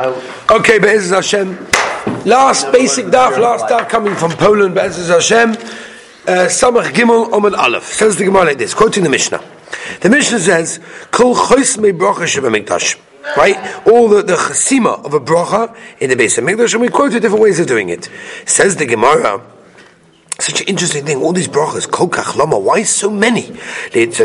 Okay, Be'ez Hashem. Last basic daf, last daf coming from Poland, Be'ez Hashem. Uh, Samach Gimel Omen Aleph. Says the Gemara like this, quoting the Mishnah. The Mishnah says, Kol chois me bracha sheba Right? All the, the chasima of a bracha in the base of Mikdash, and we quoted different ways of doing it. Says the Gemara, such an interesting thing. All these brachas, kokach lama. Why so many? Because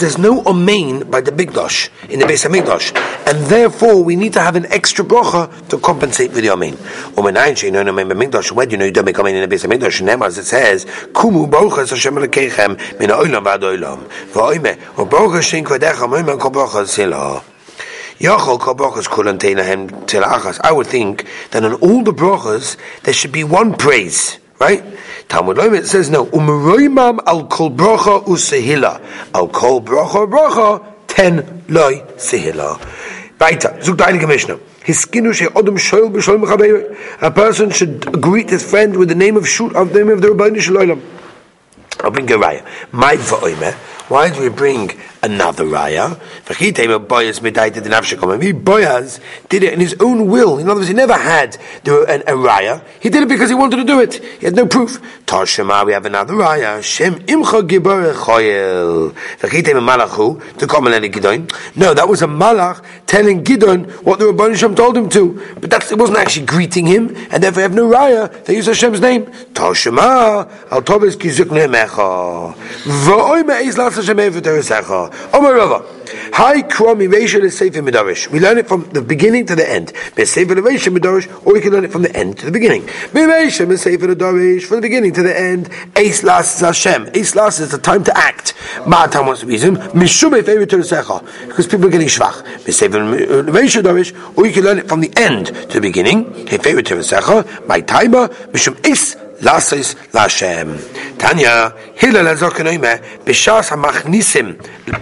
there's no omein by the bigdosh in the base of migdash, and therefore we need to have an extra bracha to compensate for the omein. Where do you know you don't make omein in the base of migdash? Nema, as it says, kumu brachas Hashem lekechem min ha'olam v'ad olam. V'oime, o brachas shin kvadecha moimen kol brachas silah. I would think that in all the brachas there should be one praise, right? Talmud Loimit says no. Umeroimam al kol bracha usehila al kol bracha bracha ten loy sehila. Weiter. Zug der Mishnah. A person should greet his friend with the name of of the name of the Rabbi Shalom. I'll bring a raya. My Why do we bring another raya. Boaz did it in his own will. In other words, he never had a, a raya. He did it because he wanted to do it. He had no proof. Tashema, we have another raya. Shem imcha malachu to Gidon. No, that was a malach telling Gidon what the Rabban Shem told him to. But that it wasn't actually greeting him, and therefore have no raya. They use Hashem's name. Tashema al tovis kizuk nemecha. Las Hashem evet Omar Rava. Hi Krami Reisha is Midarish. We learn it from the beginning to the end. Be Sefer Reisha Midarish, or we can learn it from the end to the beginning. Be Reisha is Sefer Midarish, from the beginning to the end. Eis Las Hashem. Eis Las is the time to act. Ma'atam wants be Zim. Mishum Efer to Secha. Because people are getting schwach. Be Sefer Reisha Midarish, or you can learn it from the end to the beginning. Efer to Secha. My timer. Mishum Eis Lasis Lashem. Tanya, Hillel Azokanoime, Bishas HaMachnisim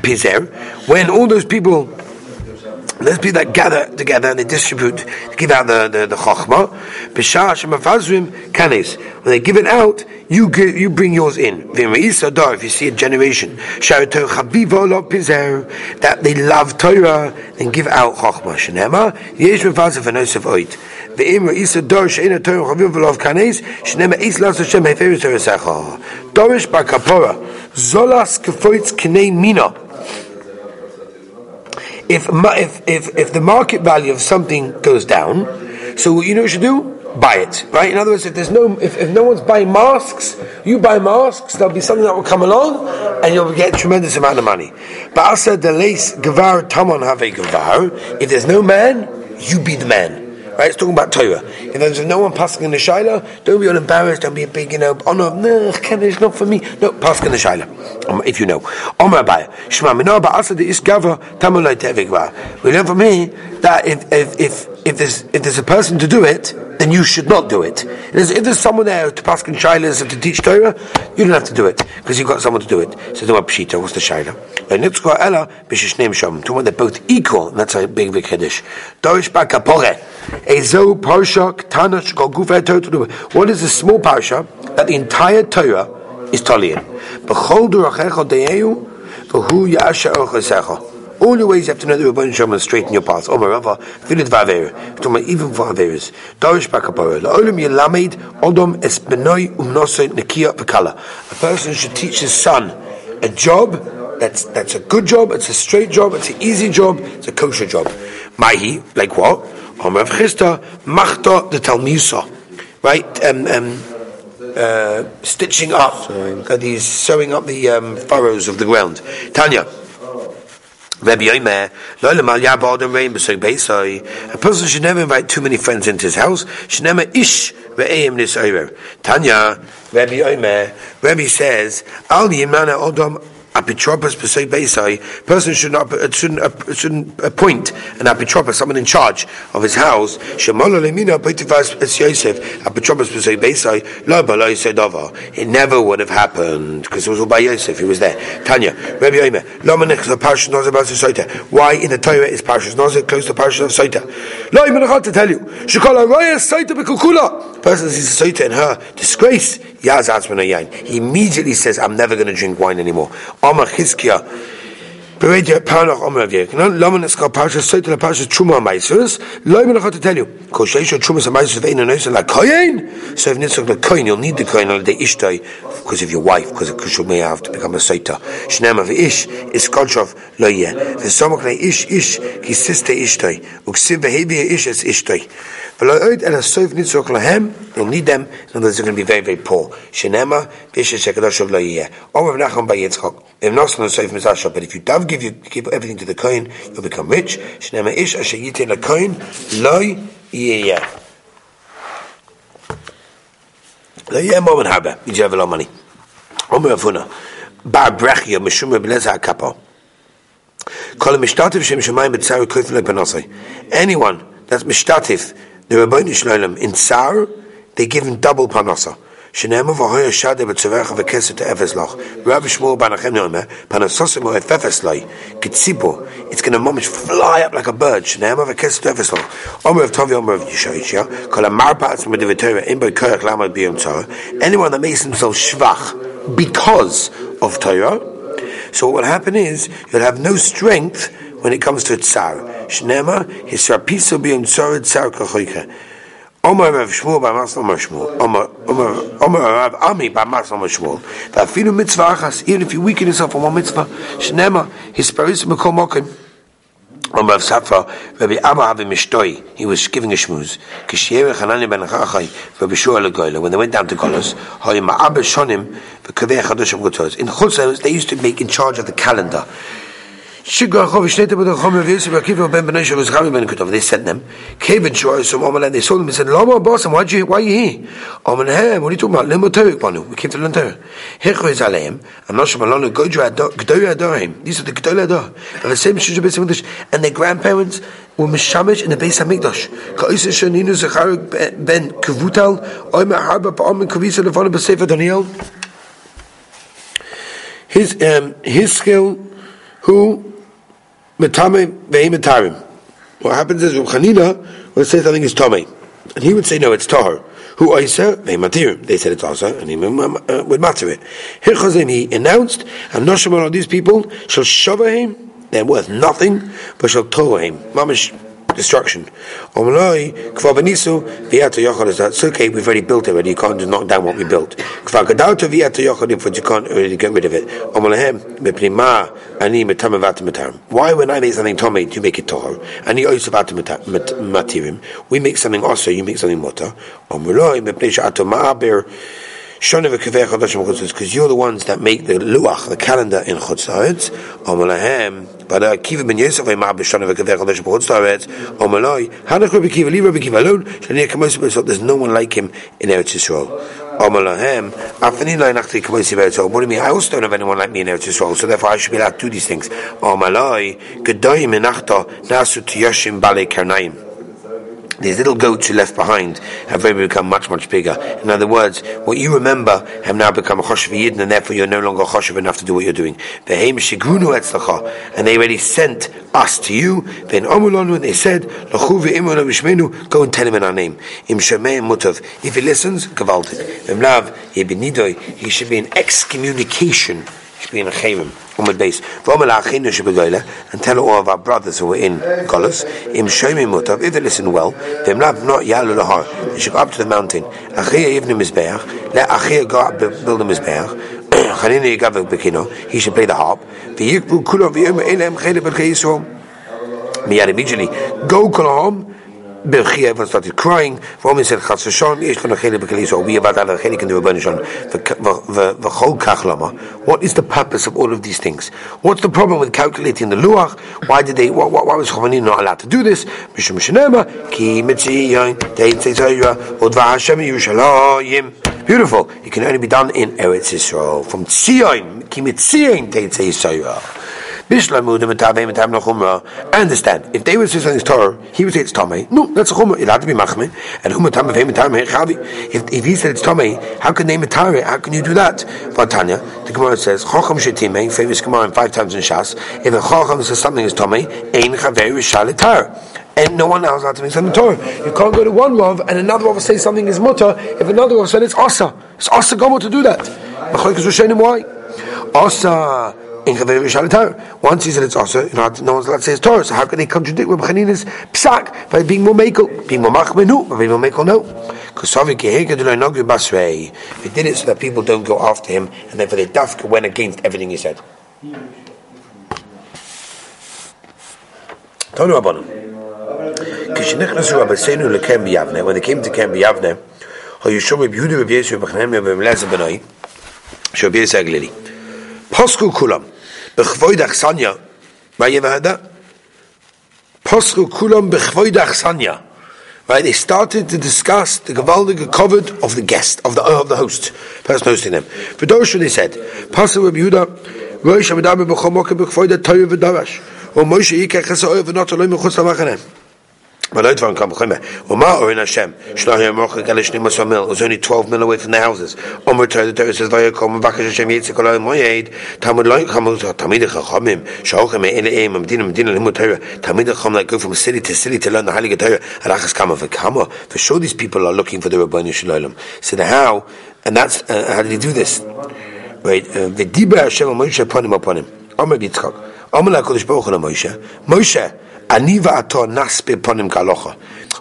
Pizer, when all those people those people that gather together and they distribute, give out the, the, the chokhmah. kanes. When they give it out, you you bring yours in. If you see a generation, that they love Torah, then give out chokhmah. Shenema, yesh mefazav v'nosef oit. Isa Torah chaviv v'lov kanes, shenema is las Hashem. Dorish bakapora, zolas kefoitz kinei mina if, if, if, if the market value of something goes down, so you know what you should do? Buy it, right? In other words, if there's no, if, if no one's buying masks, you buy masks, there'll be something that will come along, and you'll get a tremendous amount of money. But I said the lace gavar tamon have a gavar. If there's no man, you be the man. Right? It's talking about Torah. If there's no one passing in the Shaila, don't be all embarrassed, don't be a big, you know, oh no, no, it's not for me. No, pass in the Shaila, um, if you know. Omar Abaya, Shema. We learn from here that if, if, if, if there's, if there's a person to do it, then you should not do it. If there's someone there to pass in Shailas and to teach Torah, you don't have to do it, because you've got someone to do it. So, do Pshita, what's the Shaila? They're both equal, and that's a big, big Kiddush. Dorish Bakapore. Ezo Parsha Ktanash Golgufa Torah. What is a small parsha that the entire Torah is Talian? B'chol Durachecha Deyu V'hu Yasha Ochasecha. All the ways you have to know the Rabban Shem will straighten your path. Omer Rava, filit v'aver. About even for averis. Darish bakapara. La'olim yelamed odom es benoi umnosoi nekia v'kala. A person should teach his son a job that's that's a good job, it's a straight job, it's an easy job, it's a kosher job. Mahi, like what? Omer Chista, Machta the Talmusa, right? Um, um, uh, stitching up, uh, these sewing up the um, furrows of the ground. Tanya. Rabbi Yomer, a person should never invite too many friends into his house. Should never ish Tanya, Rabbi Yomer, Rabbi says, Al Yimana Odom apitropos pesay beisai, person should not shouldn't uh, shouldn't appoint an apitropos, someone in charge of his house. Shemala lemina peitivas es Yosef apitropos pesay beisai lo baloi sedava. It never would have happened because it was all by Yosef. He was there. Tanya, Rabbi Yomer, lomanich the parsha nozer bas soita. Why in the Torah is parshas nozer close to parsha of soita? Lo imenachot to tell you. Shekol araya soita bekukula. Person sees soita in her disgrace. He immediately says, "I'm never going to drink wine anymore." Amar. Is to tell you. And So if you'll need the Koyin on the because of your wife, because you may have to become a Soita. Shnema Ish is Kodshov Lo Yeh. V'Samach Le Ish Ish Ki Siste Ishtai. Uksiv Ish. V'Lo Oid Asoif Nitzach Lahem. You'll need them. Words, they're going to be very, very poor. Ish Yeh. Omer. If not, but if you don't give you give everything to the coin, you'll become rich. Shnema ish asher yitin la coin loy yiyah. Lo yiyah moment haba. You have a lot of money. Omer avuna. Bar brechia mishum rebeleza akapo. Kol mishtatif shem shemayim b'tzar koifin le'panosai. Anyone that's mishtatif the Rabboni Shloim in tsar, they give him double panosah. שנאמר והוי שדה בצורך וכסת אפס לך. רב שמואל בנחם נאמר, פנסוסם הוא אפס לי, כציפו, it's going to ממש fly up like a bird, שנאמר וכסת אפס לך. אומר רב טובי אומר רב ישעיה, כל המרפא עצמו דבטריה, אין בו כוח לעמוד ביום צרה, anyone that makes himself schwach because of Torah, so what will happen is, you'll have no strength when it comes to tsar. Shnema, his sarpiso biyom tsar tsar kachoika. Omer Rav Shmuel by Mas Omer Shmuel. Omer Omer Omer Rav Ami by Mas Omer Shmuel. Vafilu mitzvah achas. Even if you weaken yourself on one mitzvah, shnema his paris mekom mokim. Omer Rav Safra Rabbi Abba Havi Mishtoi. He was giving a shmuz. Kishiere Chanani ben Chachai Rabbi Shmuel Legoyle. When they went down to Golos, Hoy Ma'abe Shonim v'Kavei Chadoshim Gotos. In Chutzos, they used to make in charge of the calendar. They sent them. Kevin they saw them and said, Lama boss, why you why are you here? What are you talking about? We came to learn Torah. Hecho is Aleim, and Adorim. These are the. And the same Hamikdash. And their grandparents were Mishamish in the. Ka'isa Shaninu Zechar ben Kavutal, Daniel. His, um, his skill, who Metame ve'imetarim. What happens is Chanina would say something is Tomei. And he would say, no, it's Tahar. Who Isa, ve'imatirim. They said it's Asa, and he uh, would matter it. Hirchazim, he announced, and Noshamar of these people shall shavahim, they're worth nothing, but shall toahim. Mamish destruction. It's okay, we've already built it already, you can't just knock down what we built. But you can't really get rid of it. Why, when I make something do you make it Matirim. We make something also, you make something Mota. Because you're the ones that make the luach, the calendar in Chutzlaretz. Omalahem, but Kiva ben Yosef ay ma b'shana v'kaveh chodesh b'chutzlaretz. Omaloi, hanach Rabbi Kiva, leave Rabbi Kiva alone. Shani kamos b'sot. There's no one like him in Eretz Yisrael. Omalahem, afani lo nachti kamos Eretz Yisrael. What do you mean? I also don't have anyone like me in Eretz Yisrael, so therefore I should be allowed to do these things. Gedoyim enachta nasu tiyoshim bale karnaim these little goats you left behind have really become much, much bigger. In other words, what you remember have now become a choshev yidden, and therefore you're no longer choshev enough to do what you're doing. And they already sent us to you. Then Amulonu, and they said, Go and tell him in our name. If he listens, gavaldik. He should be in excommunication. He should be in a chayim. Umad base. And tell all of our brothers who were in Golos, Im Mutav, if they listen well, them not not Yalu Lahar, they should go up to the mountain. Achia Ibn Mizbeach, let Achia go up build a Mizbeach. Chanina Yagav Bekino, he should play the harp. V'yikbu Kulov V'yom Elam Chedeb. Miyad immediately, go Kolahom, Everyone started crying. Roman said, Chatz Shon, Yesh Kon Achele Bekeliso, we about Ala Achele can do a Benishon, V'chol Kach What is the purpose of all of these things? What's the problem with calculating the Luach? Why did they, why, why was Chovanin not allowed to do this? Mishum Shenema, Ki Metziyon, Teit Tzayra, Odva Hashem Yushalayim. Beautiful. It can only be done in Eretz Yisrael. From Tzion, Ki Metziyon, Teit Tzayra. Understand. If they would say something's Torah, he would say it's Tomei. No, that's a Chumrah. It had to be Machme. And Huma Tam Vehim Tam If if he said it's Tomei, how can they Matare? How can you do that? Vatanya, the Gemara says, Chocham Shetimei, famous Gemara five times in Shas. If a Chocham says something is Tomei, Ein Chavei Rishalitar and no one else has to make something Torah. You can't go to one Rav and another Rav say something is mutter if another Rav said it's Asa. It's Asa Gomo to do that. Asa Once he said it's also, you know, no one's allowed to say it's Torah, so how can they contradict Rabbi Chanina's psak by being more mekel, being more machmenu, by being more mekel? No. Because They did it so that people don't go after him, and therefore they dafka went against everything he said. Tonu Rabbanim. Kishnechnasu Rabbeinu lekem biyavne. When they came to Kem biyavne, Hayushom Reb Yehuda Reb Yeshua B'chanem Reb Elazar Benoi, Shab Yisrael Glili. Posku kulam bechvoid achsanya. Right, you ever heard that? Posku kulam bechvoid achsanya. Right, they started to discuss the gewaldige covered of the guest, of the of the host, person hosting them. Those they said, Pasuk Reb Yehuda, Rosh Hamidaber b'chomokim bechvoid Torah v'darash. Or Moshe yikach ha'sa'or v'not aloi mechutz l'machaneh. But no dvarim come b'chayme. Uma or in Hashem. Shnahim mocha galish nimas mil. It was only 12 mil away from the houses. Omer Torah, the Torah says, Vayakom, Vakash Hashem Yitzik Olay Moyed. Tamud loy chamuz, Tamid Chachamim. Shochem Ein Eim, Medina Medina Limud Torah. Tamid Chacham like go from city to city to learn the Heilige Torah. Arachas Kama V'Kama. For sure these people are looking for the Rabbi Rabbanu Shalom. So how, and that's, uh, how did he do this? Right, V'diba Hashem Moshe upon him upon him. Omer Yitzchak. Omer LaKodesh Baruch Hu Moshe. Moshe, Aniva ato naspe ponim kalocha.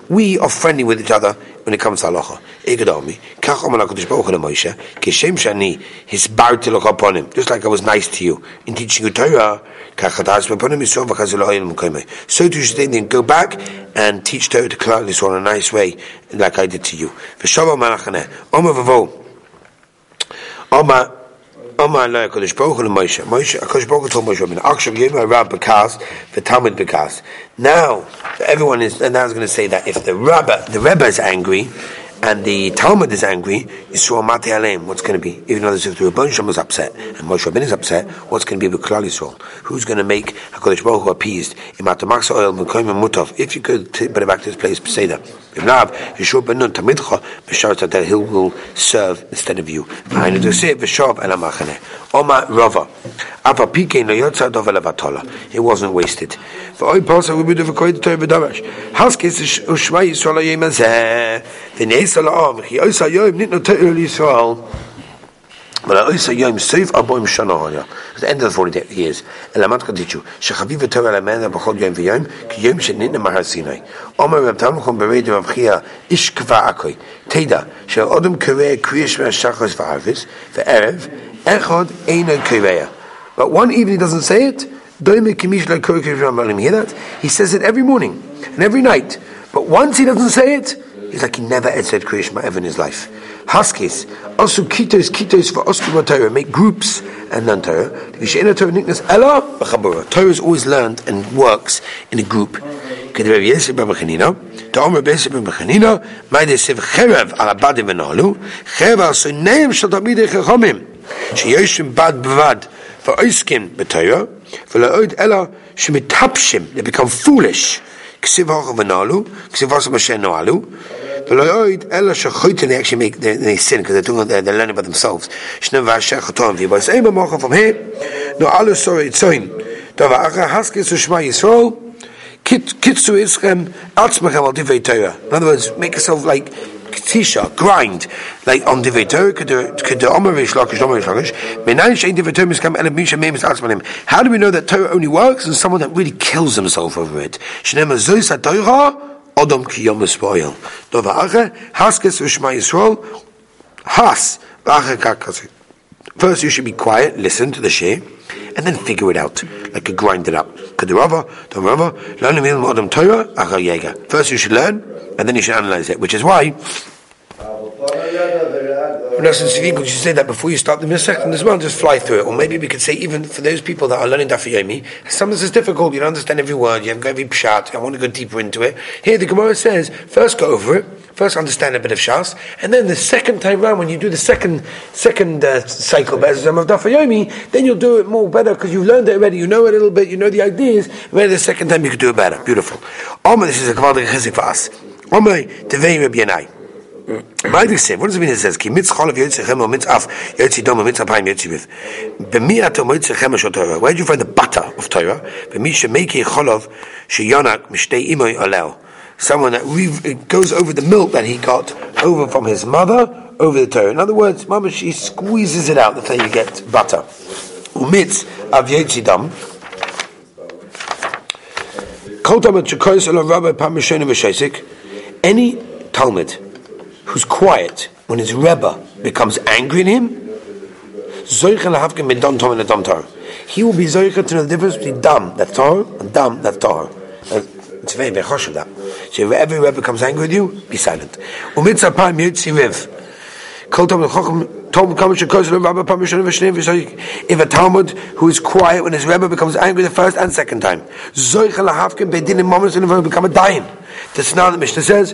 We are friendly with each other when it comes to halacha. Egadomi, kach omer HaKadosh Baruch Hu Moshe, kishem shani hisbarti locha ponim, just like I was nice to you in teaching you Torah, kach hadas ponim yisrael v'chazil ha'olim m'koimei. So to you then go back and teach Torah to Klal Yisrael in a nice way, like I did to you. V'shalom malachaneh, omer v'vo, omer Omar lo HaKadosh Baruch Hu Moshe. Moshe, HaKadosh Baruch Hu told Moshe, "Min akshav yom rab bekas v'talmud bekas." Now, everyone is and now is going to say that if the rabbi, the rebbe is angry, and the Talmud is angry, Yisrael Mati Aleim, what's going to be? Even though the Rabban Shem was upset, and Moshe Rabbeinu is upset, what's going to be with Klal Yisrael? Who's going to make HaKadosh Baruch Hu appeased? If you could put it back to this place, say that. Not, Yeshua Ben Nun Tamidcha, B'shar that he will serve instead of you. V'hainu to say, V'shav El HaMachane. Oma Rava. Ava Pikein Lo Yotza Dov Elevatola. It wasn't wasted. V'oi Posa Rubi Devakoy Torah B'davash. Haskes Ushma Yisrael Yom Hazeh. V'neis Al Am. Chi Oisa Yom Nitno Torah Yisrael. The end of the 40 years. Elamat kadichu. Shechaviv v'torah lemena b'chol yom v'yom ki yom Sinai. Omer ish kva akoy. Teda, kriyish echod eino kireh. But one evening he doesn't say it. Hear that? He says it every morning and every night. But once he doesn't say it, he's like he never had said Kriyish ever in his life. Huskies, also kitos, kitos for Oskum Torah, make groups and learn Torah. Torah nickness Ella Torah is always learned and works in a group. כדרב יסף במכנינו, תאמר ביסף במכנינו, מה ידסף חרב על הבדים ונהלו, חרב על סוניהם של תלמידי חכמים, שיושבים בד בבד ועוסקים בתורה, ולעוד אלא שמתהפשים, they become foolish, כסיב הוכר ונהלו, כסיב עושה מה שנוהלו, Ella they actually make they, they sin because they're doing they're, learning about themselves. From here. No alu sorry tzoin. Dava acha haskes u'shma Yisrael. Atzmechem al Torah. In other words, make yourself like tisha, grind, like on divei Torah, could the omer v'shlakish, omer v'shlakish, menayin shein divei Torah miskam ele misha memes atzmanim. How do we know that Torah only works in someone that really kills himself over it? Shneim zois ha-Torah, Odom ki yom ache, haskes has, v'ache kakasi. First you should be quiet, listen to the share, and then figure it out, like you grind it up. Kadirava, Tomrava, learn the Odom Torah. First you should learn, and then you should analyze it, which is why you should say that before you start the Mishnah as well, just fly through it. Or maybe we could say, even for those people that are learning Daf Yomi, sometimes it's difficult, you don't understand every word, you haven't got every pshat, I want to go deeper into it. Here the Gemara says, first go over it, first understand a bit of Shas, and then the second time round, when you do the second second uh, cycle of Daf Yomi, then you'll do it more better because you've learned it already, you know it a little bit, you know the ideas, maybe the second time you could do it better. Beautiful. Omer, this is a Chizik for us. Omer, Tevei Rabbi Yanai. What does it mean? It says, "Ki mitz cholav yotzechem or mitz af yotzi dom or mitz apayim yotzi viv." B'mi ato motzechem shel Torah. Where do you find the butter of Torah? B'mi shemeki cholav sheyonak mishtei imoy alel. Someone that goes over the milk that he got over from his mother over the Torah. In other words, Mama, she squeezes it out. That's how you get butter. Umitz av Yetzidam. Any Talmud who's quiet when his Rebbe becomes angry at him. He will be Zoichel to know the difference between Dam, that's Tar, and Dam, that's Tar. It's very, very harsh of that. So if every Rebbe becomes angry with you, be silent. If a Talmud who is quiet when his Rebbe becomes angry the first and second time, become a dying. That's now the Mishnah says,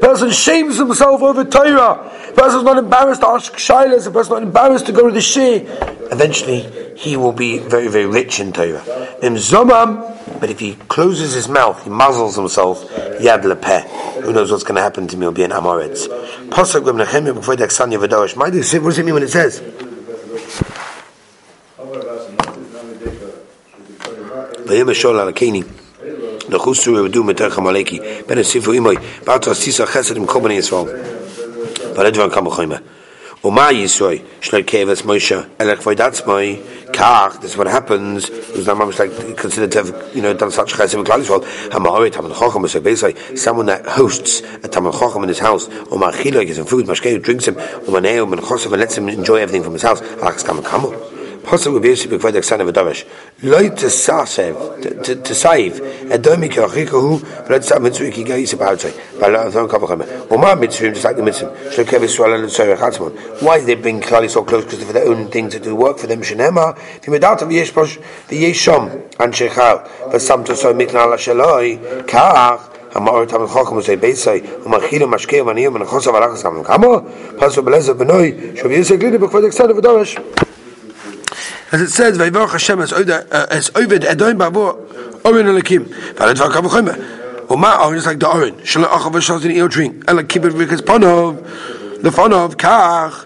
Person shames himself over Torah. Person is not embarrassed to ask shilas. A person not embarrassed to go to the shir. Eventually, he will be very, very rich in Torah. But if he closes his mouth, he muzzles himself. Yad lepeh. Who knows what's going to happen to me? Will be an amoritz. Pasuk before the What does it mean when it says? ויהיה משול על הקני Nachusu Rebedu Metercha Maleki, Ben Sifu Imoi, Bartos Tisa Chesed in Kobani Yisrael. Valedvan Kamachoyme. Oma Yisroi, Shnei Kevas Moshe, Elech Voidatzmoi, Kach, this is what happens, who's not much like considered to have, you know, done such chesed in Klal Yisrael, Hamaori, Taman Chochem, Moshe Beisai, someone that hosts a Taman Chochem in his house, Oma Chilo gives him food, Mashkei, drinks him, Oma or Maneo, Menchosov, and lets him enjoy everything from his house, Alachs Kamakamo. Pasuk will be able to be quite extended with Davish. Loi to sasev, to save, and don't make your chikahu, but let's have mitzvah ki gai se bautzai. Bala thon kava chame. Uma mitzvah, just like the mitzvah. Shlo kevi swallow and tzorech hatzmon. Why they bring Klali so close? Because for their own thing to do work for them. Shenema, v'medat v'yesh posh, v'yesh shom, and shechal, v'sam to so mikna la shaloi, kach, המאור תמל חוכם וזי ביסי ומאכיל ומשקיע ומניע ומנחוס ולחס גם כמה פסו בלזר בנוי שוב יסק לידי בכבוד אקסטנד ודורש as it says, "Vayvarach Hashem as uh, Ovid Edom Bavo Orin Elikim." Valadvar Kavachomer. Uma oh, Orin is like the Orin. Shalom Achav Shaz in ear drink. Ela Kibbut Rikas Panov. The Panov Kach.